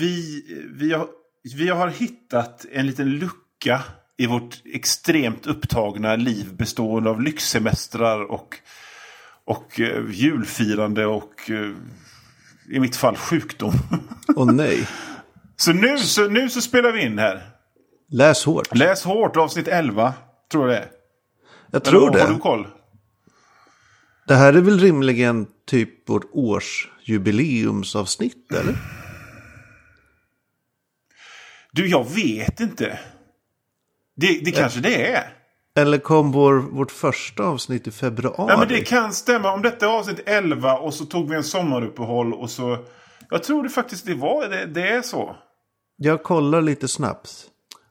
vi, vi, har, vi har hittat en liten lucka i vårt extremt upptagna liv bestående av lyxsemestrar och, och eh, julfirande och eh, i mitt fall sjukdom. Åh nej. så, nu, så nu så spelar vi in här. Läs hårt. Läs hårt avsnitt 11, tror jag det är. Jag tror Eller, Har du det. koll? Det här är väl rimligen typ vårt årsjubileumsavsnitt, eller? Du, jag vet inte. Det, det kanske det är. Eller kom vår, vårt första avsnitt i februari? Ja, men det kan stämma. Om detta är avsnitt 11 och så tog vi en sommaruppehåll och så... Jag tror det faktiskt det var det, det är så. Jag kollar lite snabbt.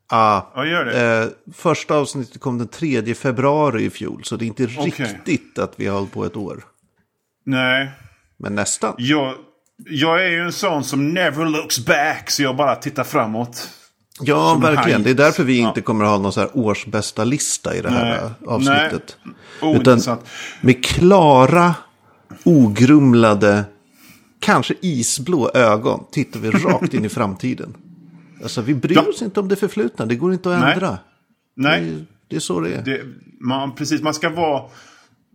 Ah, Ja, gör det. eh, första avsnittet kom den 3 februari i fjol. Så det är inte Okej. riktigt att vi har hållit på ett år. Nej. Men nästan. Jag, jag är ju en sån som never looks back. Så jag bara tittar framåt. Ja, Som verkligen. Det är därför vi Ja. inte kommer att ha någon så här årsbästa lista i det här Nej. eh, avsnittet. Nej. Utan med klara, ogrumlade, kanske isblå ögon tittar vi rakt in i framtiden. Alltså vi bryr Ja. oss inte om det förflutna, det går inte att Nej. ändra. Nej. Det, det är så det är. Det, man, precis, man ska vara...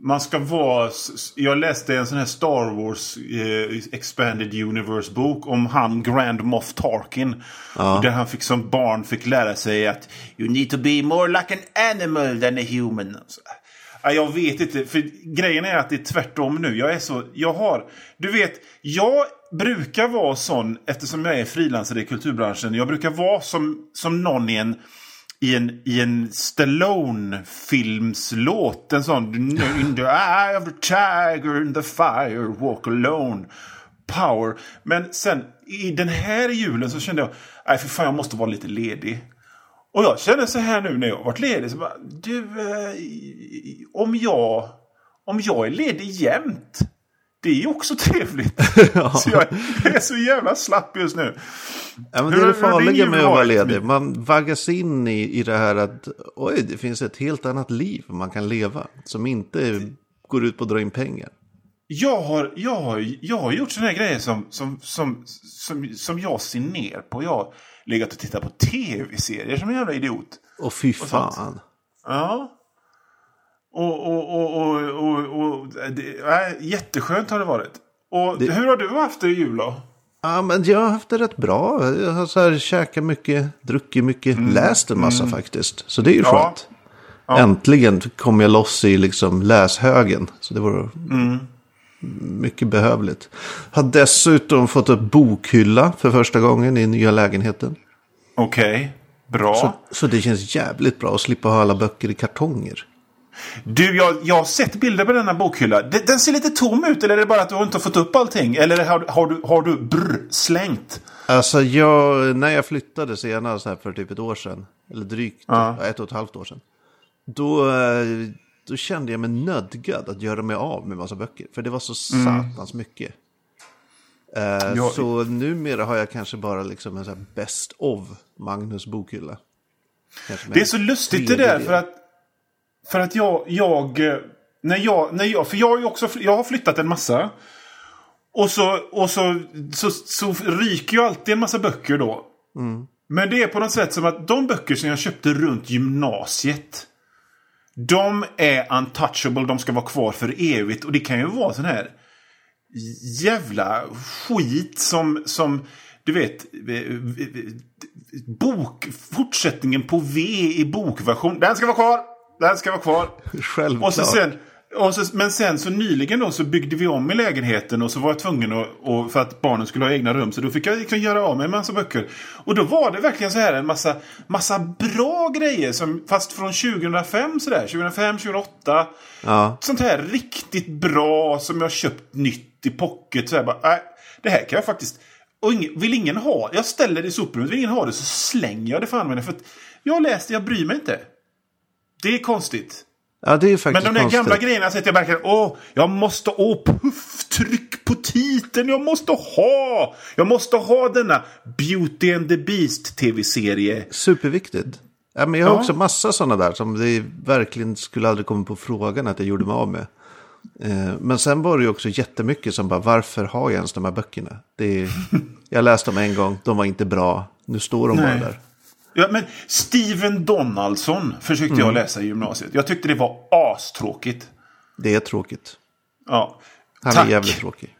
Man ska vara... Jag läste en sån här Star Wars eh, Expanded Universe-bok om han Grand Moff Tarkin. Där han fick som barn fick lära sig att You need to be more like an animal than a human. Så, ja, jag vet inte, för grejen är att det är tvärtom nu. Jag är så... Jag har... Du vet, jag brukar vara sån, eftersom jag är frilansare i kulturbranschen. Jag brukar vara som, som någon i en i en, i en Stallone-filmslåt. En sån In the eye of the tiger in the fire walk alone. Power. Men sen i den här julen så kände jag, nej för fan jag måste vara lite ledig. Och jag känner så här nu när jag har varit ledig. Så bara, du, eh, om jag, om jag är ledig jämt. Det är också trevligt. Så jag är så jävla slapp just nu. Ja, men det är det farliga med att vara ledig. Man vaggas in i, i det här att oj, det finns ett helt annat liv man kan leva. Som inte går ut på att dra in pengar. Jag har, jag har, jag har gjort sådana grejer som, som, som, som, som jag ser ner på. Jag har legat och tittat på tv-serier som en jävla idiot. Och fy fan. Ja. Och, och, och, och, och, och det, äh, jätteskönt har det varit. Och Det- hur har du haft det i jul då? Ja, men jag har haft det rätt bra. Jag har så här käkat mycket, druckit mycket, läst en massa faktiskt. Så det är ju Mm. Ja. skönt. Äntligen kom jag loss i liksom läshögen. Så det var Mm. mycket behövligt. Har dessutom fått upp bokhylla för första gången i nya lägenheten. Okej, bra. Så, så det känns jävligt bra att slippa ha alla böcker i kartonger. Du, jag, jag har sett bilder på denna bokhylla. Den, den ser lite tom ut, eller är det bara att du har inte fått upp allting? Eller har, har du, har du brr, slängt? Alltså jag, när jag flyttade senast här för typ ett år sedan, eller drygt Ja. ett och ett halvt år sedan. Då, eh, då kände jag mig nödgad att göra mig av med massa böcker. För det var så satans mycket. Eh, Jag- Så numera har jag kanske bara liksom en sån här best of Magnus bokhylla. Det är så lustigt det där för att, för att jag, jag, när jag, när jag, för jag ju också, jag har flyttat en massa. Och så, och så, så, så ryker ju alltid en massa böcker då. Men det är på något sätt som att de böcker som jag köpte runt gymnasiet. De är untouchable, de ska vara kvar för evigt. Och det kan ju vara sån här jävla skit som, som du vet, bok, fortsättningen på V i bokversion. Den ska vara kvar! Den ska vara kvar! Självklart. Och så sen, och så, men sen så nyligen då så byggde vi om i lägenheten och så var jag tvungen att, och, för att barnen skulle ha egna rum. Så då fick jag liksom göra av med en massa böcker. Och då var det verkligen så här en massa, massa bra grejer. Som, fast från 2005 sådär. 2005, 2008. Ja. Sånt här riktigt bra som jag köpt nytt i pocket. Så här, bara, nej, det här kan jag faktiskt... Och ingen, vill ingen ha Jag ställer det i soprummet. Vill ingen ha det så slänger jag det med det. För att jag har läst det, jag bryr mig inte. Det är konstigt. ja, det är Men faktiskt de där konstigt. gamla grejerna sätter jag verkligen, åh, jag måste, åh, pufftryck på titeln, jag måste ha, jag måste ha denna Beauty and the Beast tv-serie. Superviktigt. Ja, men jag har Ja. också massa sådana där som det verkligen skulle aldrig komma på frågan att jag gjorde mig av med. Eh, Men sen var det ju också jättemycket som bara, varför har jag ens de här böckerna? Det är, jag läste dem en gång, de var inte bra, nu står de Nej. bara där. Ja, men Steven Donaldson försökte Mm. jag läsa i gymnasiet. Jag tyckte det var astråkigt. Det är tråkigt. Ja. Han Tack. är jävligt tråkig.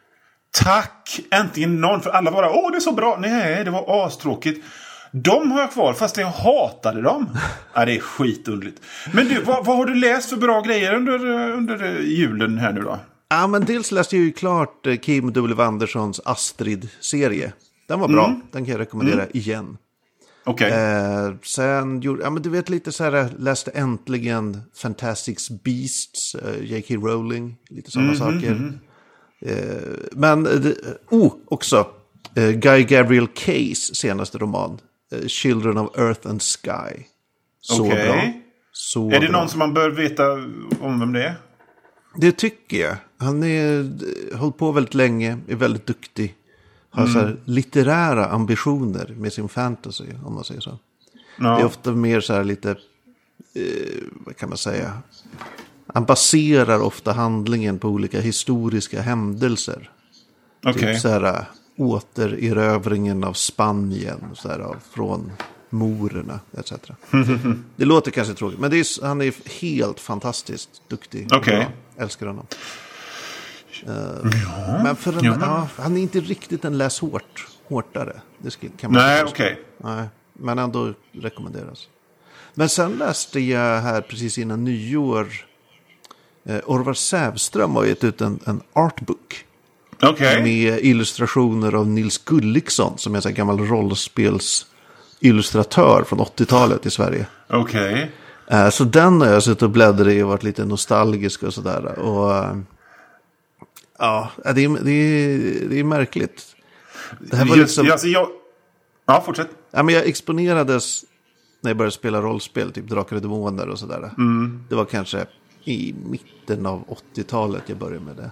Tack! Äntligen någon. För alla bara åh det är så bra. Nej, det var astråkigt. De har jag kvar fast jag hatade dem. ja, det är skitunderligt. Men du, vad, vad har du läst för bra grejer under, under julen här nu då? Ja, men dels läste jag ju klart eh, Kim W. Anderssons Astrid-serie. Den var bra, den kan jag rekommendera igen. Okej. Eh, sen gjorde, ja men du vet lite så här, läste äntligen Fantastic Beasts, eh, J.K. Rowling, lite sådana saker. Eh, men, eh, det- oh, också, eh, Guy Gabriel Kays senaste roman, eh, Children of Earth and Sky. Så Okej. bra. Så är det bra. någon som man bör veta om vem det är? Det tycker jag. Han är har hållit på väldigt länge, är väldigt duktig. Har så här litterära ambitioner med sin fantasy, om man säger så. Ja. Det är ofta mer så här lite, eh, vad kan man säga? Han baserar ofta handlingen på olika historiska händelser. Okej. Typ så här äh, återerövringen av Spanien så här, från morerna etc. det låter kanske tråkigt, men är, han är helt fantastiskt duktig. Okej. Bra. Älskar honom. Eh, Men för en, ja, men- Ja, han är inte riktigt en läs hårt, hårdare. Det ska, kan man Nej, okej. Nej, men ändå rekommenderas. Men sen läste jag här precis innan nyår. Eh, Orvar Sävström har gett ut en, en artbook. Okej. Med illustrationer av Nils Gulliksson. Som är en gammal rollspelsillustratör från 80-talet i Sverige. Okej. Eh, så den har jag suttit och bläddrat i och varit lite nostalgisk och sådär. Och eh, ja, det är, det, är, det är märkligt. Det här var Just, liksom... alltså, jag... Ja, fortsätt. Ja, men jag exponerades när jag började spela rollspel, typ Drakar och Demoner och sådär. Det var kanske i mitten av 80-talet jag började med det.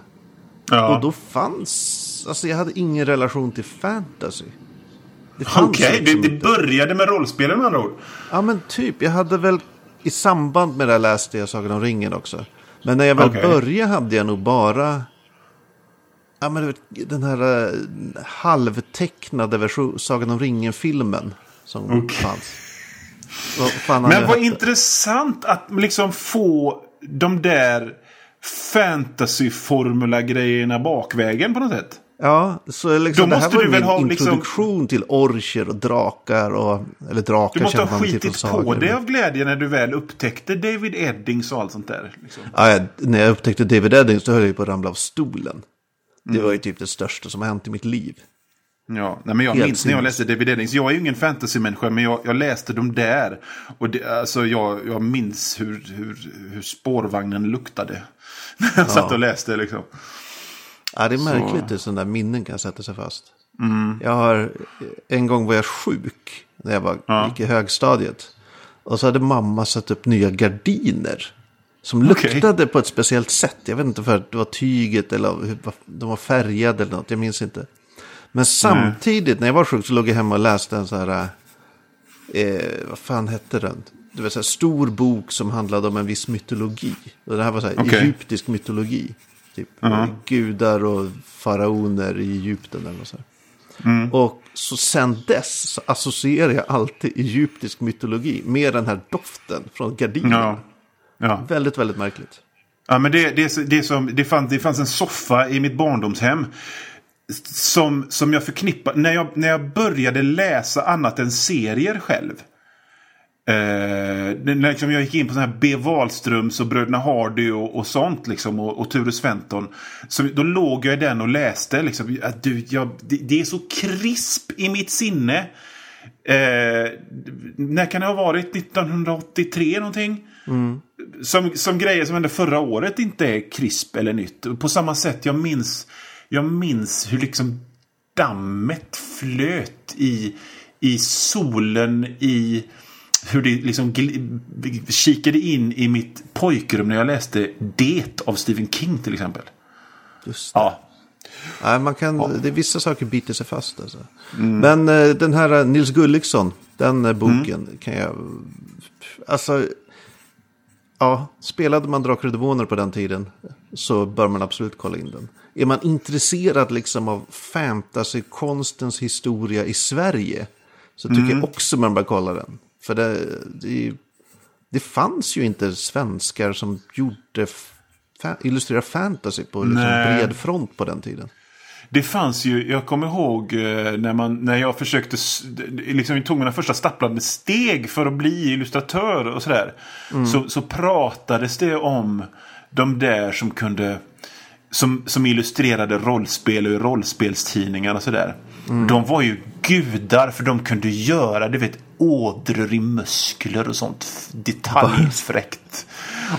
Ja. Och då fanns, alltså jag hade ingen relation till fantasy. Okej, liksom det, det började med rollspelen med andra ord. Ja men typ, jag hade väl i samband med det här läste jag Sagan om ringen också. Men när jag väl Okej. började hade jag nog bara Ja men vet, den här eh, halvtecknade version, Sagan om ringen-filmen som Okej. fanns. Vad Men vad intressant att liksom få de där fantasy-formula-grejerna bakvägen på något sätt. Ja, så liksom, det här måste var du min väl ha liksom- introduktion till orcher och drakar. Och, eller drakar Du måste ha skitit på dig av glädje när du väl upptäckte David Eddings och allt sånt där. Liksom. Ja, när jag upptäckte David Eddings så höll jag på att ramla av stolen. Det Mm. var ju typ det största som har hänt i mitt liv. Ja, nej, men jag Helt minns när jag läste David Eddings. Jag är ju ingen fantasy-människa, men jag, jag läste dem där. Och det, alltså, jag, jag minns hur, hur, hur spårvagnen luktade. När jag satt och läste liksom. Ja, det är märkligt hur sådana där minnen kan sätta sig fast. Mm. Jag har, en gång var jag sjuk när jag var, gick i högstadiet. Och så hade mamma satt upp nya gardiner. Som luktade på ett speciellt sätt. Jag vet inte för att det var tyget eller hur, de var färgade eller något. Jag minns inte. Men samtidigt när jag var sjuk så låg jag hemma och läste en så här. Eh, vad fan hette den? Det var här stor bok som handlade om en viss mytologi. Och det här var så här Okej. egyptisk mytologi. Typ gudar och faraoner i Egypten eller så. Mm. Och så sen dess så associerar jag alltid egyptisk mytologi med den här doften från gardinen. Ja. Ja. Väldigt, väldigt märkligt. Ja, men det, det, det, som, det, fanns, det fanns en soffa i mitt barndomshem. Som, som jag förknippar när jag, när jag började läsa annat än serier själv. Eh, när liksom jag gick in på sådana här B. Wahlströms och Bröderna Hardy och, och sånt. Liksom, och, och Ture Sventon. Så då låg jag i den och läste. Liksom, att du, jag, det, det är så krisp i mitt sinne. Eh, när kan det ha varit? 1983 någonting? Som, som grejer som hände förra året inte är krisp eller nytt. På samma sätt, jag minns, jag minns hur liksom dammet flöt i, i solen, i hur det liksom kikade in i mitt pojkrum när jag läste Det av Stephen King till exempel. Just det. Ja, Nej, man kan, det är vissa saker biter sig fast. Alltså. Mm. Men eh, den här eh, Nils Gulliksson, den eh, boken kan jag... Alltså, ja, spelade man Drakar och Demoner på den tiden så bör man absolut kolla in den. Är man intresserad liksom av fantasykonstens historia i Sverige så tycker Mm. jag också man bör kolla den. För det, det, det fanns ju inte svenskar som gjorde fa illustrera fantasy på liksom bred front på den tiden. Det fanns ju, jag kommer ihåg eh, när, man, när jag försökte, liksom jag tog mina första stapplande steg för att bli illustratör och sådär. Så, så pratades det om de där som kunde, som, som illustrerade rollspel och rollspelstidningar och sådär. De var ju gudar för de kunde göra, du vet, ådror i muskler och sånt detaljfräckt.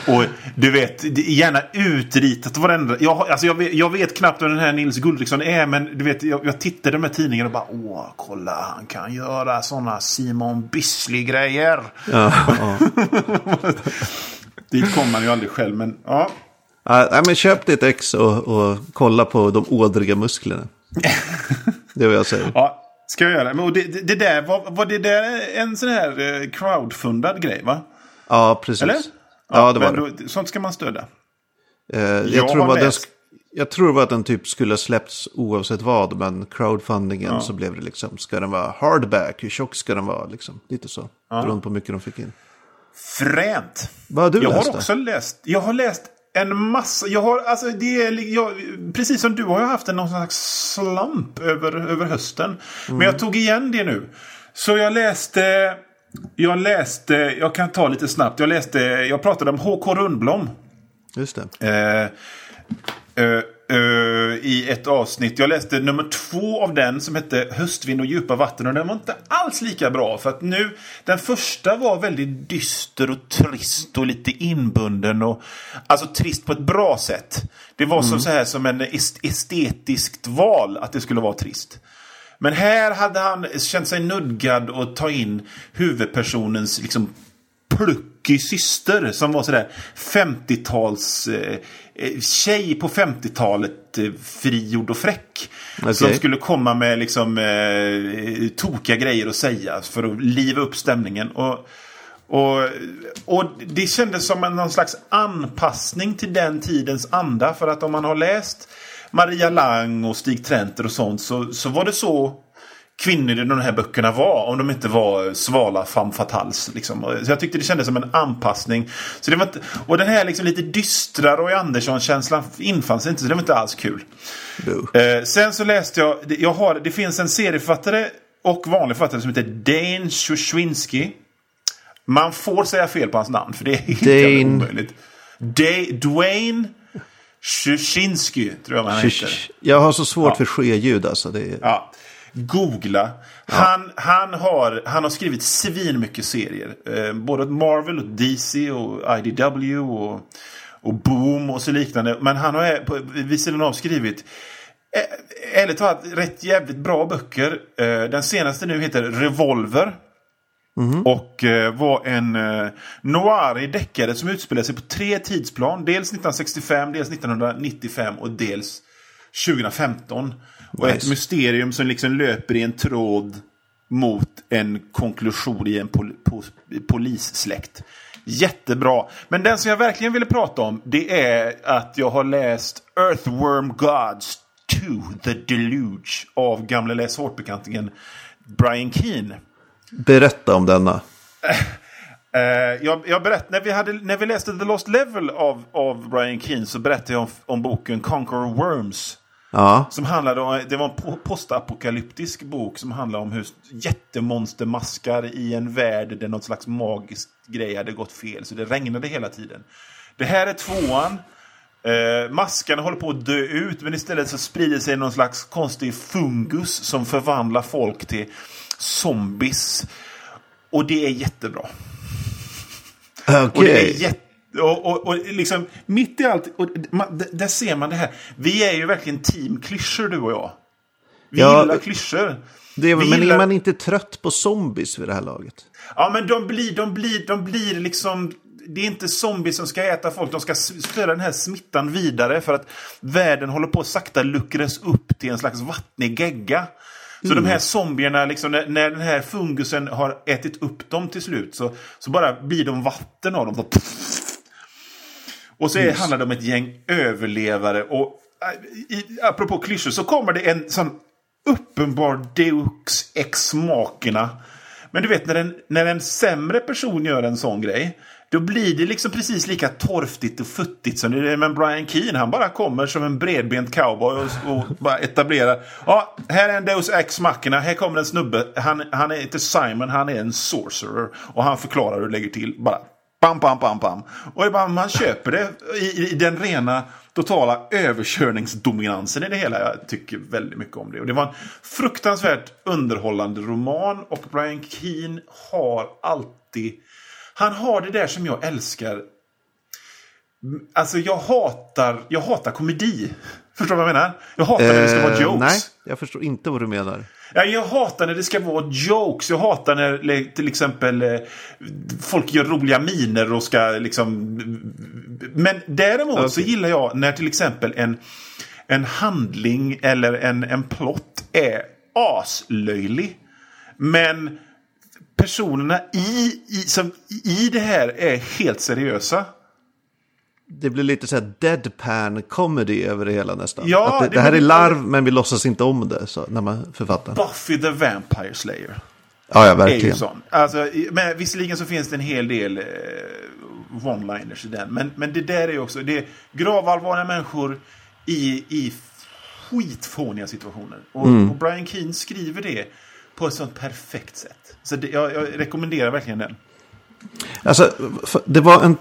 Och du vet, gärna utritat varenda... Jag, alltså jag, vet, jag vet knappt vem den här Nils Gulriksson är, men du vet, jag, jag tittade i de här tidningarna och bara åh, kolla, han kan göra sådana Simon Bisley-grejer. Ja, ja. Dit kom man ju aldrig själv, men ja. Ja, men köp ditt ex och, och kolla på de ådriga musklerna. Det är vad jag säger. ja ska jag göra. Men och det, det, det där, var, var det där en sån här eh, crowdfundad grej, va? Ja, precis. Eller? Ja, det var men det. Då, sånt ska man stödja. Eh, Jag jag, tror har var den, läst- sk- jag tror var att den typ skulle ha släppts oavsett vad. Men crowdfundingen så blev det liksom, ska den vara hardback? Hur tjock ska den vara? Liksom, lite så. Beroende på hur mycket de fick in. Fränt! Vad har du jag läst har då? också läst. Jag har läst en massa. Jag har, alltså, det är, jag, precis som du har jag haft en någon slags slump över, över hösten. Men jag tog igen det nu. Så jag läste. Jag läste. Jag kan ta lite snabbt. Jag läste. Jag pratade om H.K. Rundblom. Just det. Eh, eh, eh, I ett avsnitt. Jag läste nummer två av den som hette Höstvind och djupa vatten. Och den var inte alls lika bra. För att nu, den första var väldigt dyster och trist och lite inbunden. Och, alltså trist på ett bra sätt. Det var som, så här, som en est- estetiskt val att det skulle vara trist. Men här hade han känt sig nödgad att ta in huvudpersonens liksom, pluckig syster som var sådär 50-tals eh, eh, tjej på 50-talet eh, frigjord och fräck. Okej. Som skulle komma med liksom eh, tokiga grejer att säga för att liva upp stämningen. Och, och, och det kändes som en någon slags anpassning till den tidens anda. För att om man har läst Maria Lang och Stig Trenter och sånt så, så var det så kvinnor i de här böckerna var. Om de inte var svala femme fatales. Liksom. Så jag tyckte det kändes som en anpassning. Så det var inte, och den här liksom lite dystra Roy Andersson-känslan infann sig inte. Så det var inte alls kul. Eh, sen så läste jag, jag har, det finns en serieförfattare och vanlig författare som heter Dane Shushwinsky. Man får säga fel på hans namn för det är helt Dane. omöjligt. Da- Dwayne Shushinsky tror jag man heter. Shish. Jag har så svårt Ja. för ske-ljud alltså. Det är... Ja. Googla. Han, han, har, han har skrivit svin mycket serier. Eh, både Marvel och DC och IDW och, och Boom och så liknande. Men han har på, vid sidan av skrivit eh, ärligt talat rätt jävligt bra böcker. Eh, den senaste nu heter Revolver. Och eh, var en eh, noirig deckare som utspelade sig på tre tidsplan. Dels 1965, dels 1995 och dels 2015. Och ett Nice. mysterium som liksom löper i en tråd mot en konklusion i en pol pol polissläkt. Jättebra. Men den som jag verkligen ville prata om det är att jag har läst Earthworm Gods 2 The Deluge av gamle läs bekantingen Brian Keane. Berätta om denna. Eh, jag, jag berätt, när, vi hade, när vi läste The Lost Level av, av Brian Keane så berättade jag om, om boken Conquer Worms. Ja, Som handlade om, det var en po- postapokalyptisk bok som handlade om hur jättemonster maskar i en värld där något slags magisk grej hade gått fel. Så det regnade hela tiden. Det här är tvåan. Eh, maskarna håller på att dö ut men istället så sprider sig någon slags konstig fungus som förvandlar folk till zombies. Och det är jättebra. okej. Och det är jätte... Och, och, och liksom mitt i allt, och man, där ser man det här. Vi är ju verkligen team klyschor du och jag. Vi Ja, gillar klyschor. Det Vi men gillar- är man inte trött på zombies vid det här laget? Ja men de blir, de blir, de blir liksom... Det är inte zombies som ska äta folk. De ska föra den här smittan vidare för att världen håller på att sakta luckras upp till en slags vattnig gegga. Så de här zombierna, liksom, när, när den här fungusen har ätit upp dem till slut så, så bara blir de vatten av dem. Så, Och så är, handlar det om ett gäng överlevare. Och äh, i, apropå klyschor så kommer det en sån uppenbar Deux ex machina. Men du vet när en, när en sämre person gör en sån grej. Då blir det liksom precis lika torftigt och futtigt som det är med Brian Keane. Han bara kommer som en bredbent cowboy och, och bara etablerar. Ja, här är en Deus Ex Machina. Här kommer en snubbe. Han, han är inte Simon, han är en sorcerer. Och han förklarar hur du lägger till. Bara Bam, bam, bam, bam. Och det bara, man köper det i, i, den rena totala överkörningsdominansen i det hela. Jag tycker väldigt mycket om det. Och det var en fruktansvärt underhållande roman. Och Brian Keane har alltid... Han har det där som jag älskar. Alltså jag hatar, jag hatar komedi. Förstår du vad jag menar? Jag hatar när det ska vara Eh, jokes. Nej, jag förstår inte vad du menar. Ja, jag hatar när det ska vara jokes. Jag hatar när till exempel eh, folk gör roliga miner och ska liksom... Men däremot så Okej. gillar jag när till exempel en, en handling eller en, en plott är aslöjlig. Men personerna i, i, som, i det här är helt seriösa. Det blir lite så här deadpan comedy över det hela nästan. Ja, det, det det här är larv men vi låtsas inte om det så, när man författar. Buffy the Vampire Slayer. Ja, ja, verkligen. Alltså, men visserligen så finns det en hel del eh, one-liners i den. Men, men det där är också det är gravallvarliga människor i, i skitfåniga situationer. Och, Mm. och Brian Keane skriver det på ett sånt perfekt sätt. Så det, jag, jag rekommenderar verkligen den. Alltså, det var en,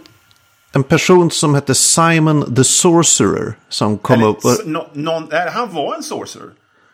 en person som hette Simon the Sorcerer som kom Eller, upp. Och, nå- någon, nej, han var en sorcerer.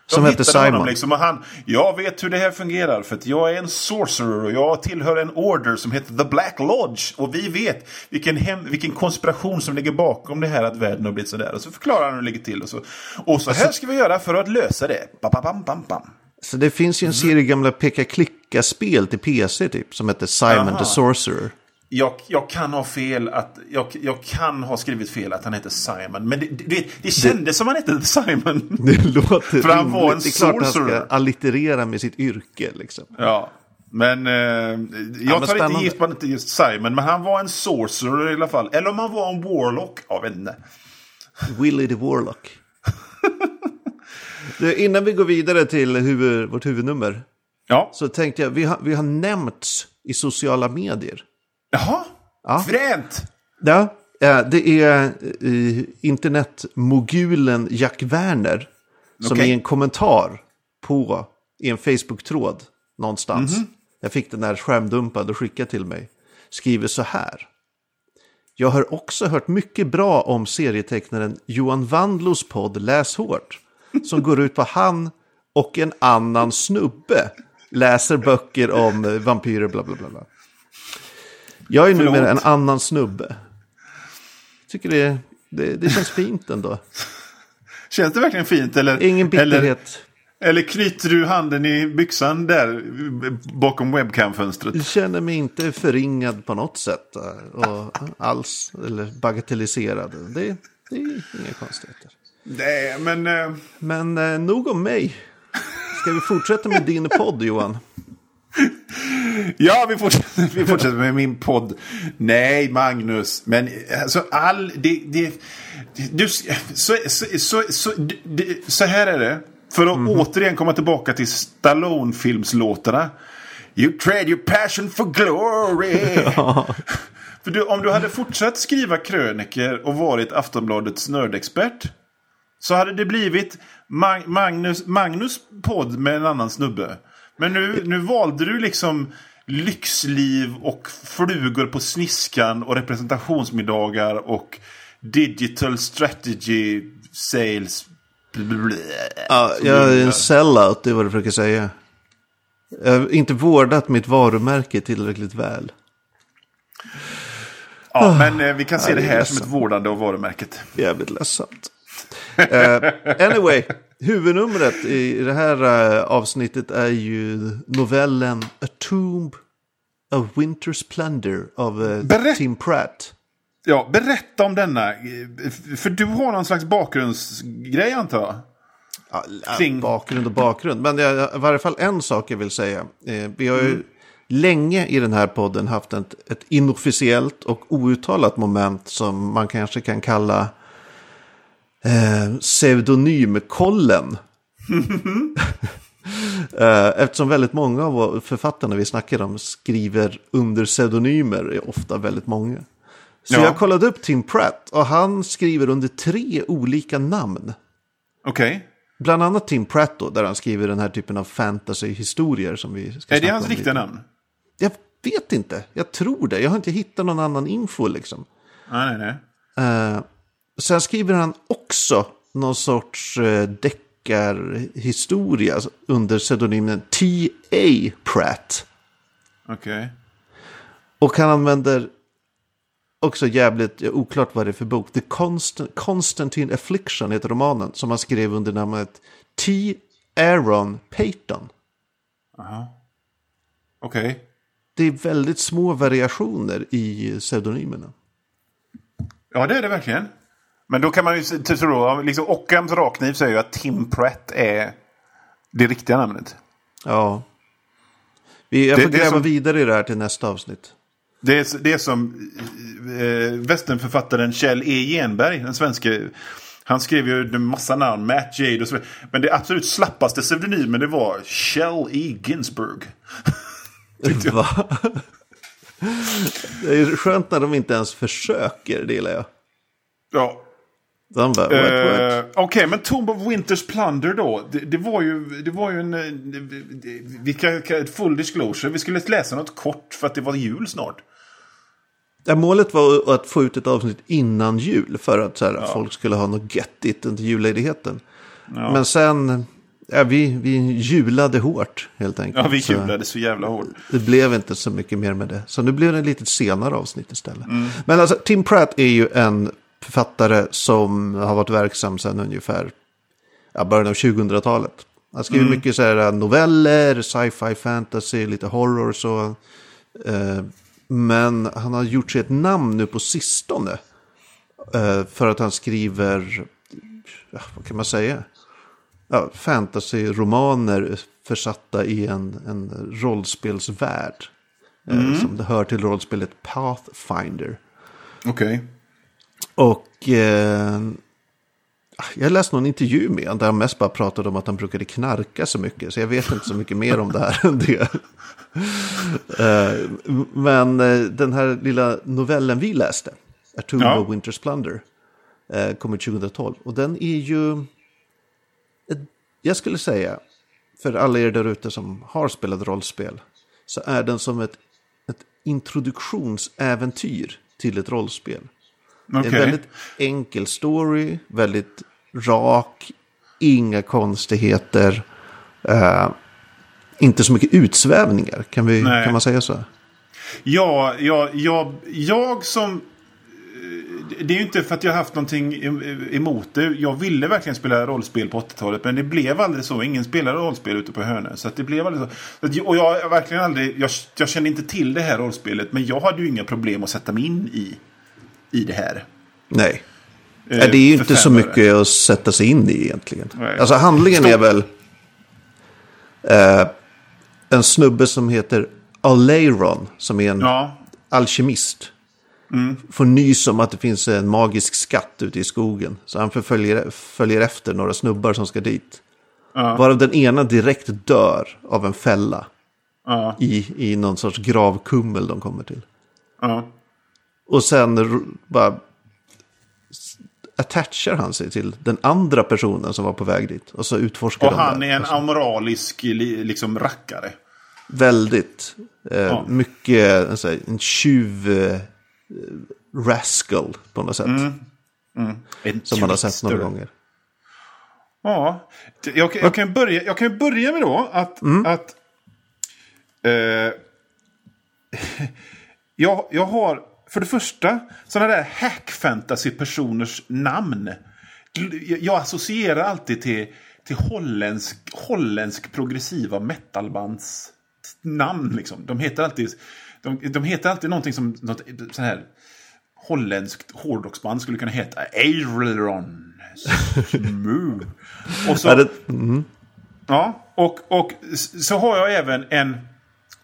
De Som hette Simon. Liksom, och han, jag vet hur det här fungerar för att jag är en sorcerer och jag tillhör en order som heter The Black Lodge. Och vi vet vilken, hem, vilken konspiration som ligger bakom det här att världen har blivit sådär. Och så förklarar han hur det ligger till. Och så, och så här ska vi göra för att lösa det. Bam, bam, bam, bam, bam. Så det finns ju en serie gamla peka-klicka-spel till PC typ som hette Simon Aha. the Sorcerer. Jag, jag kan ha fel att, jag, jag kan ha skrivit fel att han heter Simon. Men det, det, det kändes som han hette Simon. Det låter För han var en. Det är klart han ska allitterera med sitt yrke liksom. Ja. Men eh, jag men tar inte gift på inte just Simon, men han var en sorcerer i alla fall. Eller om han var en warlock, jag vet inte. Willy the Warlock. du, innan vi går vidare till huvud, vårt huvudnummer. Ja. Så tänkte jag, vi har, vi har nämnts i sociala medier. Jaha, Ja. fränt! Ja, eh, det är eh, internetmogulen Jack Werner som Okej. i en kommentar på i en Facebook-tråd någonstans. Mhm. Jag fick den här skärmdumpad och skickad till mig. Skriver så här. Jag har också hört mycket bra om serietecknaren Johan Wandlos podd Läs hårt. Som går ut på han och en annan snubbe läser böcker om vampyrer bla bla bla. bla. Jag är Förlåt. numera en annan snubbe. Tycker det, det, det känns fint ändå. Känns det verkligen fint? Eller, Ingen eller, bitterhet. eller knyter du handen i byxan där bakom webcamfönstret? Jag känner mig inte förringad på något sätt. eh, Och alls, eller bagatelliserad. Det, det är inga konstigheter. Nej, men... Eh, Men eh, nog om mig. Ska vi fortsätta med din podd Johan? Ja, vi fortsätter, vi fortsätter med min podd. Nej, Magnus. Men alltså all... Det, det, du, så, så, så, så, det, så här är det. För att återigen komma tillbaka till Stallone-filmslåtarna. You trade your passion for glory. För du, om du hade fortsatt skriva kröniker och varit Aftonbladets nördexpert. Så hade det blivit Mag- Magnus, Magnus podd med en annan snubbe. Men nu, nu valde du liksom lyxliv och flugor på sniskan och representationsmiddagar och digital strategy sales. Ja, jag är en sellout, det är vad du försöker säga. Jag har inte vårdat mitt varumärke tillräckligt väl. Ja, men eh, vi kan se det det är här som ett vårdande av varumärket. Jävligt ledsamt. Eh, anyway, huvudnumret i det här eh, avsnittet är ju novellen A Tomb of Winter Splendor av eh, Berätt- Tim Pratt. Ja, berätta om denna. För du har någon slags bakgrundsgrej antar jag? Ja, Kring- Bakgrund och bakgrund. Men jag, i varje fall en sak jag vill säga. Vi har ju länge i den här podden haft ett, ett inofficiellt och outtalat moment som man kanske kan kalla eh, pseudonymkollen. Eh, Eftersom väldigt många av författarna vi snackar om skriver under pseudonymer, är ofta väldigt många. Så Ja. jag kollade upp Tim Pratt och han skriver under tre olika namn. Okej. Bland annat Tim Pratt då, där han skriver den här typen av fantasy-historier som vi ska Är det hans riktiga namn? Jag vet inte, jag tror det. Jag har inte hittat någon annan info liksom. Nej, nej, nej. Eh, sen skriver han också någon sorts eh, deckarhistoria under pseudonymen T.A. Pratt. Okej. Och han använder också jävligt ja, oklart vad det är för bok. The Constant, Constantine Affliction heter romanen som han skrev under namnet T. Aaron Payton. Okej. Det är väldigt små variationer i pseudonymerna. Ja, det är det verkligen. Men då kan man ju tro, liksom Ockhams rakkniv säger ju att Tim Pratt är det riktiga namnet. Ja. Vi, jag får det gräva som- vidare i det här till nästa avsnitt. Det är, det är som eh, västernförfattaren Kjell E. Genberg, den svenske. Han skrev ju en massa namn, Matt Jade och så vidare. Men det absolut slappaste pseudonymen det var Kjell E. Ginsburg. Va? Det är skönt när de inte ens försöker, det gillar jag. Ja. What? Okej, men Tomb of Winters Plunder då. Det, det, var, ju, det var ju en... eh, det- Vi kan, full disclosure. Vi skulle läsa något kort för att det var jul snart. Ja, målet var att få ut ett avsnitt innan jul för att så här, folk skulle ha något göttigt under julledigheten. Men sen, ja, vi, vi julade hårt helt enkelt. Ja, vi Så julade så jävla hårt. Det blev inte så mycket mer med det. Så nu blev det ett lite senare avsnitt istället. Men alltså, Tim Pratt är ju en författare som har varit verksam sedan ungefär ja, början av 2000-talet. Han skriver mycket så här noveller, sci-fi, fantasy, lite horror så. Eh, men han har gjort sig ett namn nu på sistone. Eh, för att han skriver, ja, vad kan man säga? Ja, fantasy-romaner försatta i en, en rollspelsvärld. Eh, som det hör till rollspelet Pathfinder. Okej. Och eh, jag läste någon intervju med honom där han mest bara pratade om att han brukade knarka så mycket. Så jag vet inte så mycket mer om det här än det. Eh, men eh, den här lilla novellen vi läste, A Tomb Ja. of Winter's Plunder, eh, kommer 2012. Och den är ju, jag skulle säga, för alla er där ute som har spelat rollspel, så är den som ett, ett introduktionsäventyr till ett rollspel. Det är en väldigt enkel story, väldigt rak, inga konstigheter. eh, inte så mycket utsvävningar, kan, vi, Nej. kan man säga så? Ja, jag, jag, jag som... eh, Det är ju inte för att jag haft någonting em- emot det. Jag ville verkligen spela rollspel på 80-talet. Men det blev aldrig så. Ingen spelade rollspel ute på Hönö. Så det blev aldrig så. Och jag verkligen aldrig... Jag, jag kände inte till det här rollspelet. Men jag hade ju inga problem att sätta mig in i, i det här. Nej. Eh, det är ju inte så mycket att sätta sig in i egentligen. Nej. Alltså handlingen Stor- är väl eh, en snubbe som heter Aleiron, som är en Ja, alkemist. Får nys om att det finns en magisk skatt ute i skogen. Så han förföljer, följer efter några snubbar som ska dit. Varav den ena direkt dör av en fälla. ja, I, I någon sorts gravkummel de kommer till. ja. Och sen bara attachar han sig till den andra personen som var på väg dit. Och så utforskar Och de han det. är en amoralisk li- liksom rackare. Väldigt. Eh, Ja. Mycket en, så här, en tjuv eh, rascal på något sätt. En Som man har sett några gånger. Ja, jag, jag, kan börja, jag kan börja med då att... att eh, jag, jag har för det första sådana där hack fantasy-personers namn. Jag, associerar alltid till, till holländsk, holländsk progressiva metalbands namn. Liksom. De heter alltid... De, de heter alltid någonting som något så här holländskt hårdrocksband skulle kunna heta. Aileron. Smooth. Och så, det, Ja, och, och så har jag även en,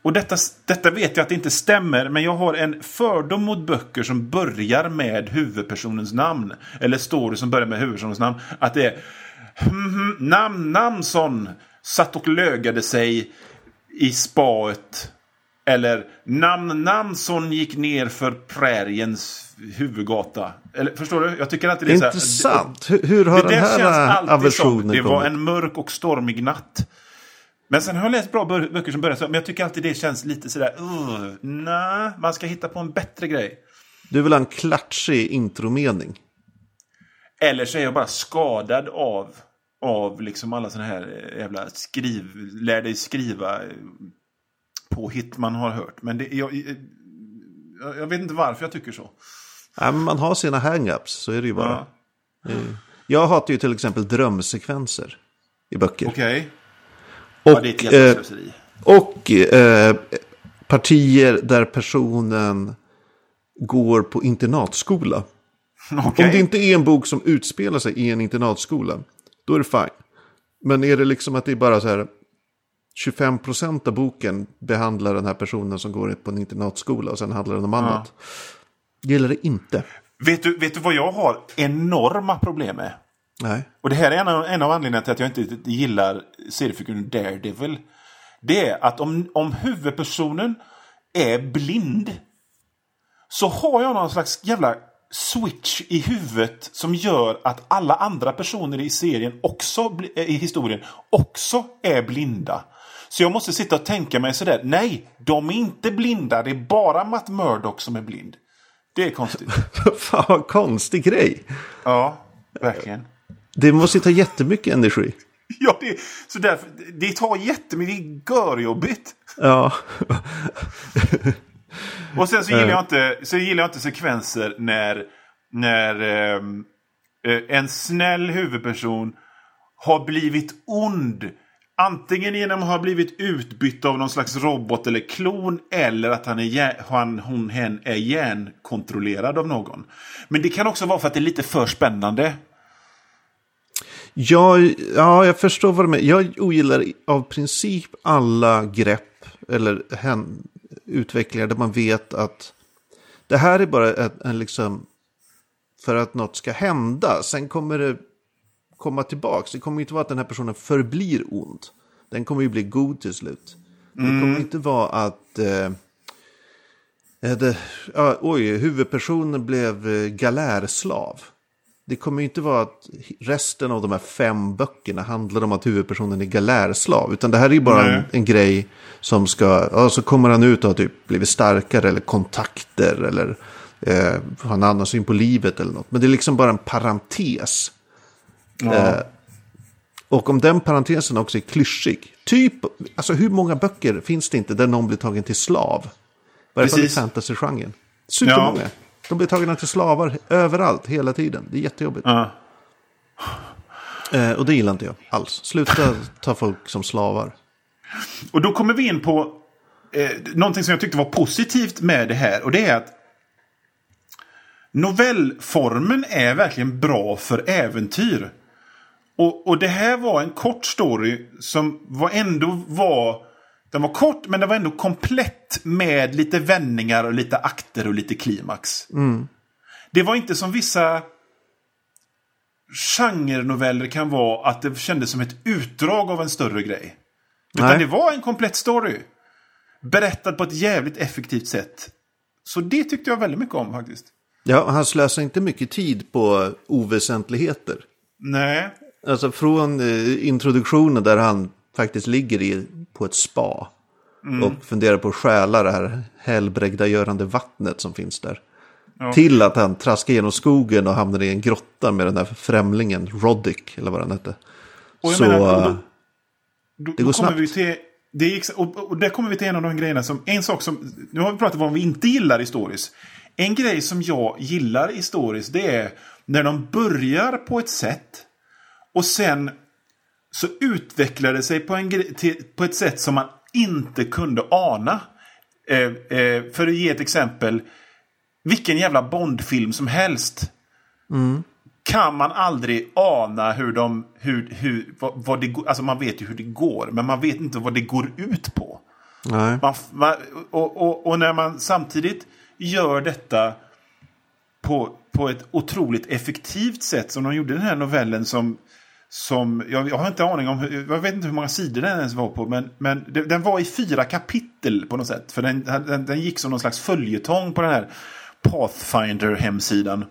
och detta, detta vet jag att det inte stämmer, men jag har en fördom mot böcker som börjar med huvudpersonens namn. Eller story som börjar med huvudpersonens namn. Att det är hmm, Namn Namnsson satt och lögade sig i spaet. Eller Namn Namnsson gick ner för präriens huvudgata. Eller, förstår du? Jag tycker alltid det är så här- Intressant. Hur, hur har det den här aversionen det var kommit? en mörk och stormig natt. Men sen har jag läst bra bö- böcker som börjar så, men jag tycker alltid det känns lite sådär, uh, nej, man ska hitta på en bättre grej. Du vill ha en klatschig intromening. Eller så är jag bara skadad av, av liksom alla sådana här eh, jävla skriv, lär dig skriva eh, påhitt man har hört. Men det, jag, eh, jag, jag vet inte varför jag tycker så. Ja, man har sina hang-ups, så är det ju bara. Ja. Jag hatar ju till exempel drömsekvenser i böcker. Okej. Och, Ja, det är ett jävla eh, slöseri. och eh, partier där personen går på internatskola. Okej. Om det inte är en bok som utspelar sig i en internatskola, då är det fine. Men är det liksom att det är bara så här 25% av boken behandlar den här personen som går på en internatskola och sen handlar den om annat. Gillar det inte. Vet, du, vet du vad jag har enorma problem med? Nej. Och det här är en av, en av anledningarna till att jag inte gillar seriefiguren Daredevil. Det är att om, om huvudpersonen är blind så har jag någon slags jävla switch i huvudet som gör att alla andra personer i serien också, eh, i historien, också är blinda. Så jag måste sitta och tänka mig sådär, nej, de är inte blinda, det är bara Matt Murdock som är blind. Det är konstigt. Fan vad konstig grej. Ja, verkligen. Det måste ju ta jättemycket energi. Ja, det, så därför, det tar jättemycket, det är görjobbigt. Ja. Och sen så gillar jag inte, så gillar jag inte sekvenser när, när ehm, eh, en snäll huvudperson har blivit ond. Antingen genom att ha blivit utbytt av någon slags robot eller klon eller att han är, han, hon, hen är hjärnkontrollerad av någon. Men det kan också vara för att det är lite för spännande. Ja, ja, jag förstår vad du menar. Jag ogillar av princip alla grepp eller utvecklingar där man vet att det här är bara ett, en liksom för att något ska hända. Sen kommer det komma tillbaks. Det kommer inte vara att den här personen förblir ond. Den kommer ju bli god till slut. Det kommer inte vara att eh, eh, det, ja, oj, huvudpersonen blev eh, galärslav. Det kommer ju inte vara att resten av de här fem böckerna handlar om att huvudpersonen är galärslav. Utan det här är ju bara en, en grej som ska, ja så kommer han ut och har typ blivit starkare eller kontakter eller eh, har en annan syn på livet eller något. Men det är liksom bara en parentes. Eh, och om den parentesen också är klyschig. Typ, alltså hur många böcker finns det inte där någon blir tagen till slav? I varje fall i fantasy-genren. Supermånga. Ja. De blir tagna till slavar överallt, hela tiden. Det är jättejobbigt. Ja. Eh, och det gillar inte jag alls. Sluta ta folk som slavar. Och då kommer vi in på eh, någonting som jag tyckte var positivt med det här. Och det är att novellformen är verkligen bra för äventyr. Och, och det här var en kort story som var ändå var... Den var kort men den var ändå komplett med lite vändningar och lite akter och lite klimax. Det var inte som vissa genrenoveller kan vara att det kändes som ett utdrag av en större grej. Utan Nej. det var en komplett story. Berättad på ett jävligt effektivt sätt. Så det tyckte jag väldigt mycket om faktiskt. Ja, han slösar inte mycket tid på oväsentligheter. Nej. Alltså från eh, introduktionen där han faktiskt ligger i, på ett spa. Och funderar på att stjäla det här helbrägdagörande vattnet som finns där. Till att han traskar genom skogen och hamnar i en grotta med den här främlingen, Roddick, eller vad han hette. Så, menar, eh, då, då, det går snabbt. vi till, det är, ex- och, och där kommer vi till en av de grejerna som, en sak som, nu har vi pratat om vad vi inte gillar i stories. En grej som jag gillar i stories det är när de börjar på ett sätt och sen så utvecklar det sig på, en till, på ett sätt som man inte kunde ana. Eh, eh, för att ge ett exempel. Vilken jävla Bondfilm som helst kan man aldrig ana hur de... Hur, hur, vad, vad det, alltså man vet ju hur det går, men man vet inte vad det går ut på. Nej. Man, man, och, och, och när man samtidigt gör detta på, på ett otroligt effektivt sätt som de gjorde den här novellen som som, jag, jag har inte aning om, hur- jag vet inte hur många sidor den ens var på, men, men det, den var i fyra kapitel på något sätt. För den, den, den gick som någon slags följetong på den här Pathfinder-hemsidan.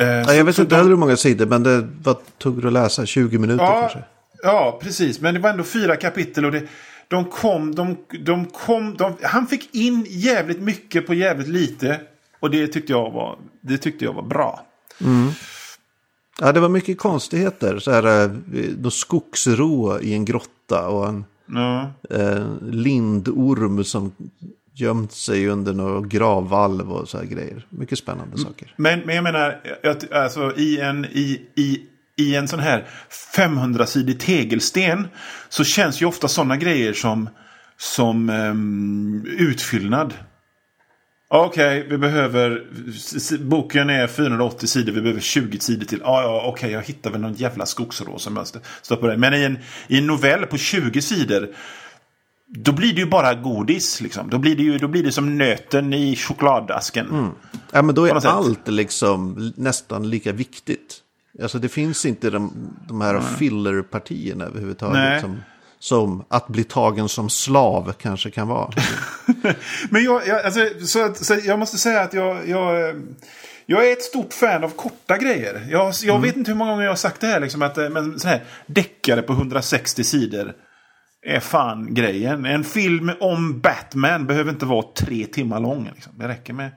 Eh, Ja, jag vet inte heller hur många sidor, men det vad tog det att läsa? 20 minuter Ja, kanske? ja, precis. Men det var ändå fyra kapitel och det, de kom, de, de kom, de, han fick in jävligt mycket på jävligt lite. Och det tyckte jag var, det tyckte jag var bra. Ja, det var mycket konstigheter. Så här, eh, då skogsrå i en grotta och en Ja. eh, lindorm som gömt sig under någon gravvalv och så här grejer. Mycket spännande saker. Men, men jag menar, alltså, i, en, i, i, i en sån här 500-sidig tegelsten så känns ju ofta sådana grejer som, som ehm, utfyllnad. Okej, vi behöver... Boken är 480 sidor, vi behöver 20 sidor till. Ja, ja, okej, jag hittar väl någon jävla skogsrå som stoppar där. Men i en, i en novell på 20 sidor, då blir det ju bara godis. Liksom. Då, blir det ju, då blir det som nöten i chokladasken. Ja, men då är allt liksom nästan lika viktigt. Alltså det finns inte de, de här fillerpartierna överhuvudtaget. Nej. Som, som att bli tagen som slav kanske kan vara. Men jag, jag, alltså, så, att- så jag måste säga att jag, jag, jag är ett stort fan av korta grejer. Jag, jag vet inte hur många gånger jag har sagt det här. Liksom, att, eh, men så här deckare på 160 sidor är fan grejen. En film om Batman behöver inte vara tre timmar lång. Liksom. Det räcker med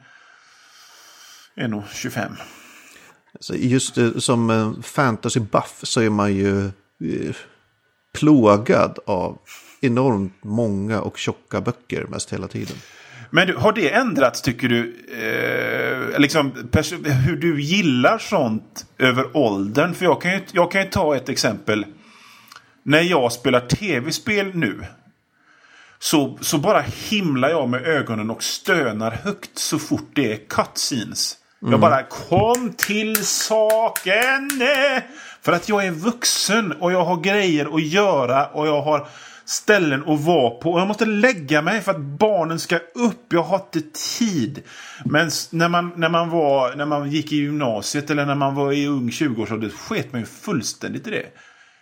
1,25. Så just eh, som eh, fantasy buff så är man ju plågad av enormt många och tjocka böcker mest hela tiden. Men du, har det ändrats tycker du? Eh, liksom, hur du gillar sånt över åldern? För jag kan, ju, jag kan ju ta ett exempel. När jag spelar tv-spel nu. Så, så bara himlar jag med ögonen och stönar högt så fort det är cutscenes. Jag bara kom till saken! Eh." För att jag är vuxen och jag har grejer att göra och jag har ställen att vara på. Och jag måste lägga mig för att barnen ska upp. Jag har inte tid. Men när man, när man, var, när man gick i gymnasiet eller när man var i ung 20-årsålder sket man ju fullständigt i det.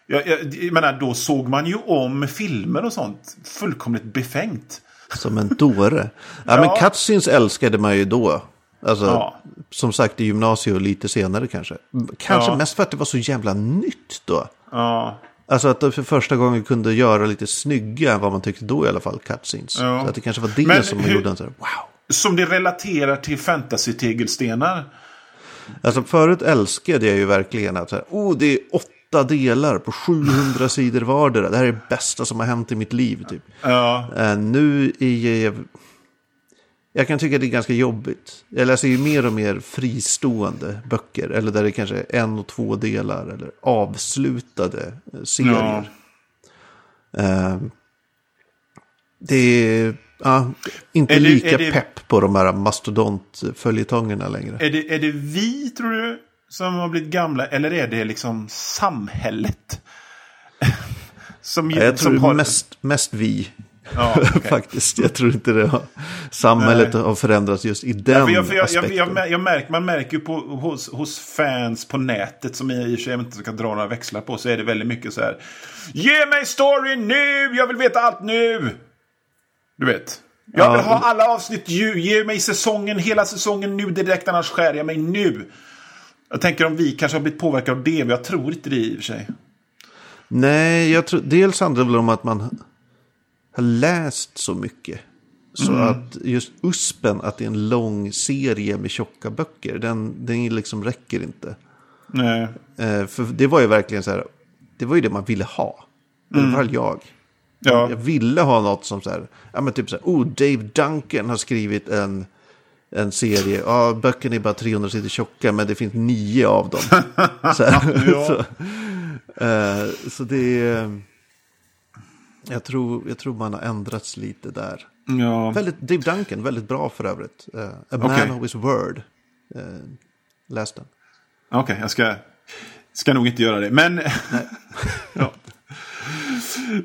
Jag, jag, jag menar, då såg man ju om filmer och sånt. Fullkomligt befängt. Som en dåre. Ja, men Ja. cutscenes älskade man ju då. Alltså, Ja. som sagt i gymnasiet och lite senare kanske. Kanske Ja. mest för att det var så jävla nytt då. Ja, Alltså att de för första gången kunde göra lite snygga, vad man tyckte då i alla fall, cutscenes. Ja. Så att det kanske var det Men som hur- gjorde en så här, wow. som det relaterar till fantasy-tegelstenar. Alltså förut älskade jag ju verkligen att så här, oh, det är åtta delar på 700 sidor vardera. Det här är det bästa som har hänt i mitt liv. Typ. Ja, Eh, nu är jag... Kan tycka det är ganska jobbigt. Jag läser ju mer och mer fristående böcker. Eller där det kanske är en och två delar. Eller avslutade serier. Eh, det är ja, inte Är det- lika det- pepp på de här mastodontföljetongerna längre. är det, är det vi, tror du, som har blivit gamla? Eller är det liksom samhället? som, Ja, jag tror som har- mest, mest vi. Ja, okej. Faktiskt. Jag tror inte det har, samhället har förändrats just i den Ja, för jag, jag, aspekten. jag, jag märker, man märker ju på, hos, hos fans på nätet, som jag i och för sig inte ska dra några växlar på, så är det väldigt mycket så här. Ge mig storyn nu! Jag vill veta allt nu! Du vet. Jag Ja, vill ha men- alla avsnitt ju. Ge mig säsongen, hela säsongen nu direkt, annars skär jag mig nu. Jag tänker om vi kanske har blivit påverkade av det, men jag tror inte det i och för sig. Nej, jag tror, dels handlar det väl om att man har läst så mycket. Så Mm. att just USPen, att det är en lång serie med tjocka böcker, den, den liksom räcker inte. Nej. Eh, för det var ju verkligen så här, det var ju det man ville ha. I alla fall jag. Mm. Ja. Jag ville ha något som så här, ja men typ så här, oh Dave Duncan har skrivit en, en serie, ja böckerna är bara 300 sidor tjocka men det finns nio av dem. så, här, Ja. så, eh, så det är, jag tror, jag tror man har ändrats lite där. Ja. Väldigt, Dave Duncan, väldigt bra för övrigt. Uh, A Man Okej. of His Word. Uh, läs den. Okej, jag ska, ska nog inte göra det. Men... ja.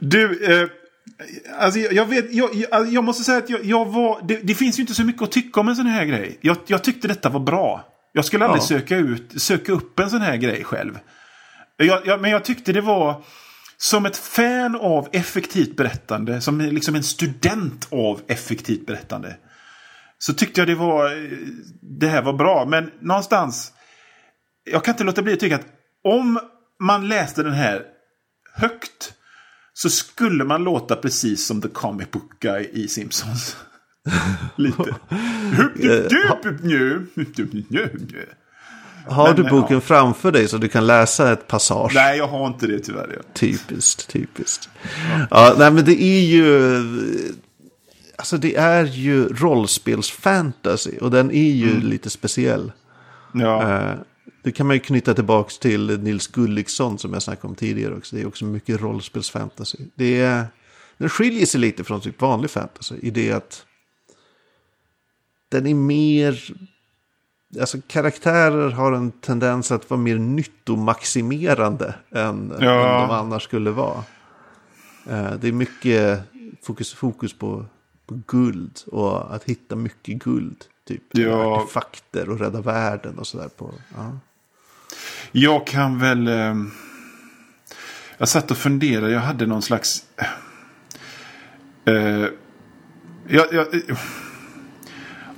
Du, eh, Alltså, jag, vet, jag, jag, jag måste säga att jag, jag var... Det, det, finns ju inte så mycket att tycka om en sån här grej. Jag, jag tyckte detta var bra. Jag skulle aldrig ja. söka, ut, söka upp en sån här grej själv. Men jag tyckte det var... Som ett fan av effektivt berättande, som liksom en student av effektivt berättande. Så tyckte jag det var... Det här var bra, men någonstans... Jag kan inte låta bli att tycka att om man läste den här högt så skulle man låta precis som The Comic Book Guy i Simpsons. Lite. Har du boken ja. framför dig så du kan läsa ett passage? Nej, jag har inte det tyvärr. Typiskt, typiskt. Ja. ja, nej men det är ju... Alltså det är ju rollspelsfantasy och den är ju mm. lite speciell. Ja. Uh, det kan man ju knyta tillbaka till Nils Gulliksson som jag snackade om tidigare också. Det är också mycket rollspelsfantasy. Det är, den skiljer sig lite från typ vanlig fantasy i det att den är mer... Alltså karaktärer har en tendens att vara mer nyttomaximerande än, ja. än de annars skulle vara. Eh, det är mycket fokus, fokus på, på guld och att hitta mycket guld. Typ ja. artefakter och rädda världen och sådär. Ja. Jag kan väl... Eh, jag satt och funderade. Jag hade någon slags... Eh, jag, jag,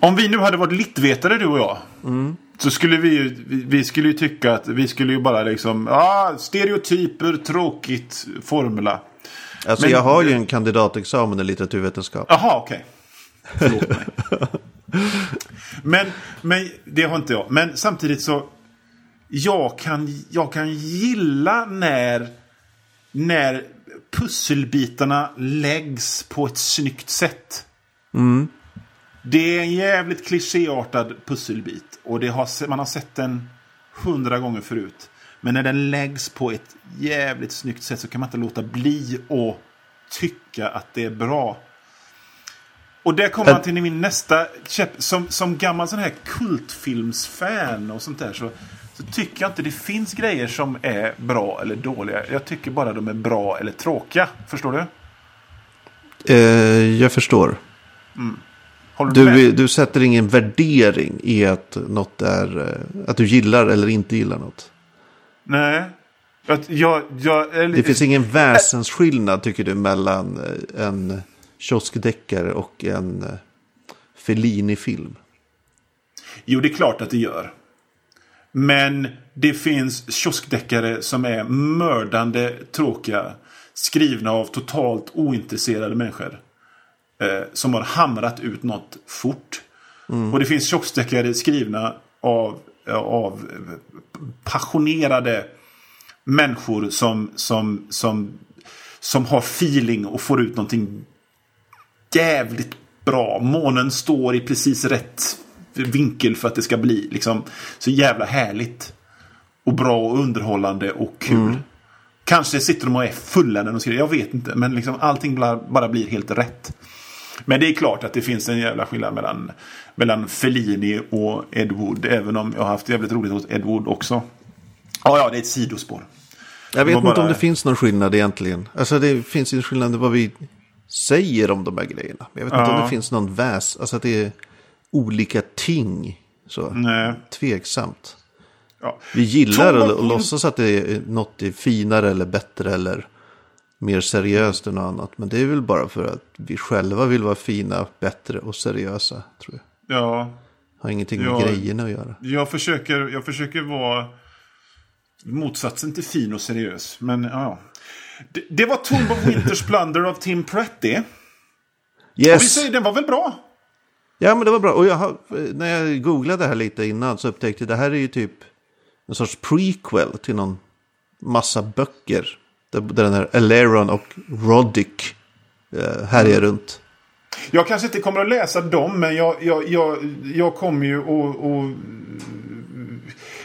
om vi nu hade varit littvetare du och jag. Mm. Så skulle vi, vi skulle ju tycka att vi skulle ju bara liksom, ah, stereotyper, tråkigt, formula. Alltså Men, jag har ju en kandidatexamen i litteraturvetenskap. Jaha, okej. Okay. Förlåt mig. men, men det har inte jag. Men samtidigt så, jag kan, jag kan gilla när, när pusselbitarna läggs på ett snyggt sätt. Mm. Det är en jävligt klichéartad pusselbit. Och det har, man har sett den hundra gånger förut. Men när den läggs på ett jävligt snyggt sätt så kan man inte låta bli att tycka att det är bra. Och där kommer man till min nästa käpp. Som, som gammal sån här kultfilmsfan och sånt där så, så tycker jag inte det finns grejer som är bra eller dåliga. Jag tycker bara de är bra eller tråkiga. Förstår du? Eh, jag förstår. Mm. Du, du, sätter ingen värdering i att något är, eh, att du gillar eller inte gillar något. Nej. Att jag, jag, eller, det finns ingen väsensskillnad tycker du mellan eh, en kioskdeckare och en eh, Fellini-film? Jo, det är klart att det gör. Men det finns kioskdeckare som är mördande tråkiga. Skrivna av totalt ointresserade människor. Eh, som har hamrat ut något fort. Mm. Och det finns kioskdeckare skrivna av, av passionerade människor som, som, som, som har feeling och får ut någonting jävligt bra. Månen står i precis rätt vinkel för att det ska bli liksom så jävla härligt. Och bra och underhållande och kul. Mm. Kanske sitter de och är fulla när de skriver. Jag vet inte. Men liksom allting bara blir helt rätt. Men det är klart att det finns en jävla skillnad mellan, mellan Fellini och Ed Wood. Även om jag har haft jävligt roligt hos Ed Wood också. Ja, ja, det är ett sidospår. Jag vet inte bara... om det finns någon skillnad egentligen. Alltså det finns en skillnad i vad vi säger om de här grejerna. Jag vet ja. inte om det finns någon väs, alltså att det är olika ting. Så Nej. tveksamt. Ja. Vi gillar att låtsas att det är något är finare eller bättre eller mer seriöst än annat. Men det är väl bara för att vi själva vill vara fina, bättre och seriösa, tror jag. Ja. Har ingenting med ja, grejerna att göra. Jag försöker, jag försöker vara motsatsen till fin och seriös. Men ja. Det, det var Tomb of Winter's Plunder av Tim Pratty. Yes. Och vi säger, den var väl bra? Ja, men det var bra. Och jag när jag googlade här lite innan så upptäckte jag att det här är ju typ en sorts prequel till någon massa böcker där, där den här Aleron och Roddick eh, härjar mm. runt. Jag kanske inte kommer att läsa dem, men jag, jag, jag, jag kommer ju att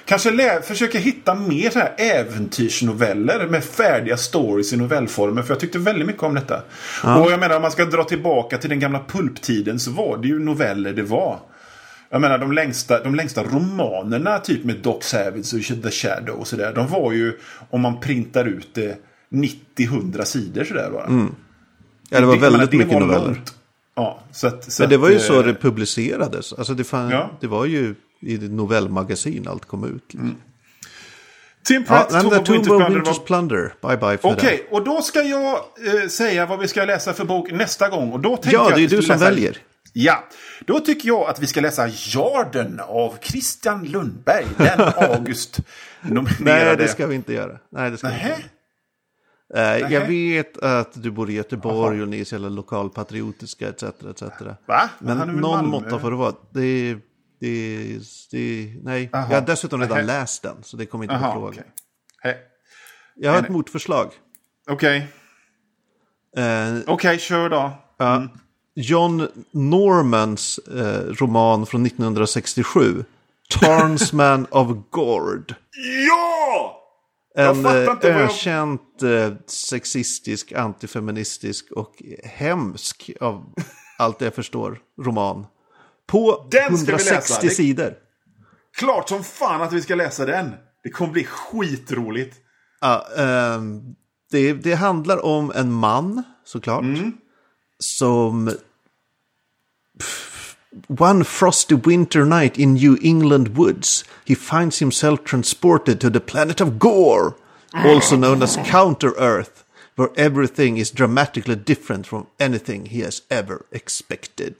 kanske lä- försöka hitta mer så här äventyrsnoveller med färdiga stories i novellformer. För jag tyckte väldigt mycket om detta. Ja. Och jag menar om man ska dra tillbaka till den gamla pulptiden så var det ju noveller det var. Jag menar de längsta, de längsta romanerna typ med Doc Savage och The Shadow och sådär. De var ju om man printar ut det 90-100 sidor sådär bara. Mm. Ja, det var jag menar, väldigt mycket var noveller. långt. Ja, så att, så Men det att, var ju eh, så det publicerades. Alltså det, fan, Ja. det var ju i novellmagasin allt kom ut. Liksom. Tim Ja, Pratt, men Tomb of Winter's Winter's. Plunder. Bye bye för Okej, och då ska jag eh, säga vad vi ska läsa för bok nästa gång. Och då Ja, jag det är vi du som läsa... väljer. Ja, då tycker jag att vi ska läsa Jarden av Christian Lundberg. Den August Nej, nominerade. det ska vi inte göra. Nej, det ska vi inte Nähä? göra. Nähä? jag vet att du bor i Göteborg och ni är så jävla lokalpatriotiska etc. etc. Va? Men väl någon måtta får det vara. Det, det, det, nej, Aha. jag har dessutom redan Nähä. läst den. Så det kommer inte på fråga. Hej. Jag har ett Nej. motförslag. Okej, Eh, okej, kör då. ja, John Normans eh, roman från 1967. Tarnsman of Gord. Ja! En eh, jag- ökänt eh, sexistisk, antifeministisk och hemsk av allt jag förstår roman. På Den ska vi läsa. 160 Det- sidor. Klart som fan att vi ska läsa den. Det kommer bli skitroligt. Ja, ehm, det, det handlar om en man, såklart. Mm. Som... One frosty winter night in New England woods, he finds himself transported to the planet of Gore, also known as Counter Earth, where everything is dramatically different from anything he has ever expected.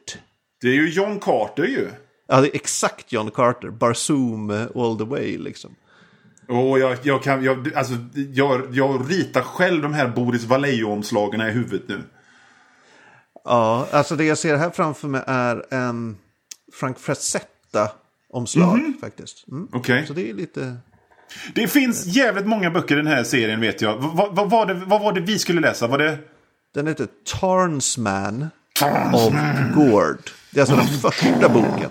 Det är ju John Carter ju. Ja, det är exakt John Carter, Barzoom eh, all the way liksom. Och jag, jag, kan, jag, alltså, jag, jag ritar själv de här Boris Vallejo-omslagen i huvudet nu. Ja, alltså det jag ser här framför mig är en Frank Frazetta-omslag faktiskt. Mm. Okej. Så det är lite... Det finns jävligt många böcker i den här serien vet jag. Vad, vad, var, det, vad var det vi skulle läsa? Var det... Den heter Tarnsman of Gord. Det är alltså den första boken.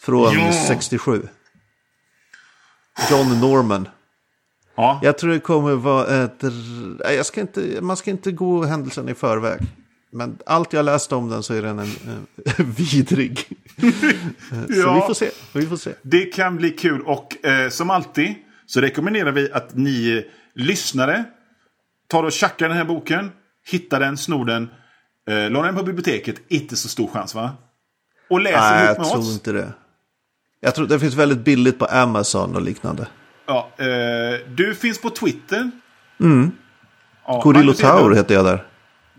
Från Ja. 67. John Norman. Ja. Jag tror det kommer vara ett... Jag ska inte, man ska inte gå händelsen i förväg. Men allt jag läst om den så är den en, eh, vidrig. så Ja. vi får se. Vi får se. Det kan bli kul och eh, som alltid så rekommenderar vi att ni eh, lyssnare tar och tjackar den här boken, hittar den, snor den, eh, lånar den på biblioteket. Inte så stor chans va? Och läser Nej, ihop jag med tror oss. inte det. Jag tror det finns väldigt billigt på Amazon och liknande. Ja, eh, du finns på Twitter. Mm. Ja, Hedlund. Taur heter jag där.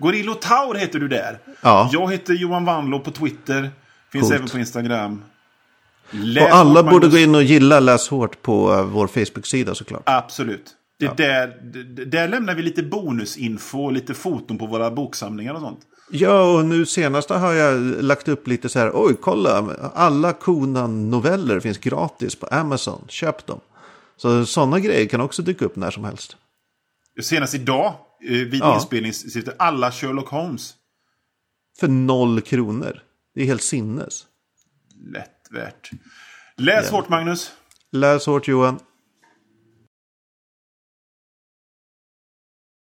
Gorillo Taur heter du där. Ja. Jag heter Johan Wanlo på Twitter. Finns Coolt. även på Instagram. Läs Och alla borde gå in och gilla Läs hårt på eh, vår Facebook-sida såklart. Absolut. Det är där, där lämnar vi lite bonusinfo och lite foton på våra boksamlingar och sånt. Ja, och nu senast har jag lagt upp lite så här. Oj, kolla. Alla Konan-noveller finns gratis på Amazon. Köp dem. Så sådana grejer kan också dyka upp när som helst. Senast idag, vid Ja. inspelning, sitter alla Sherlock Holmes. För noll kronor. Det är helt sinnes. Lätt värt. Läs Ja. hårt Magnus. Läs hårt Johan.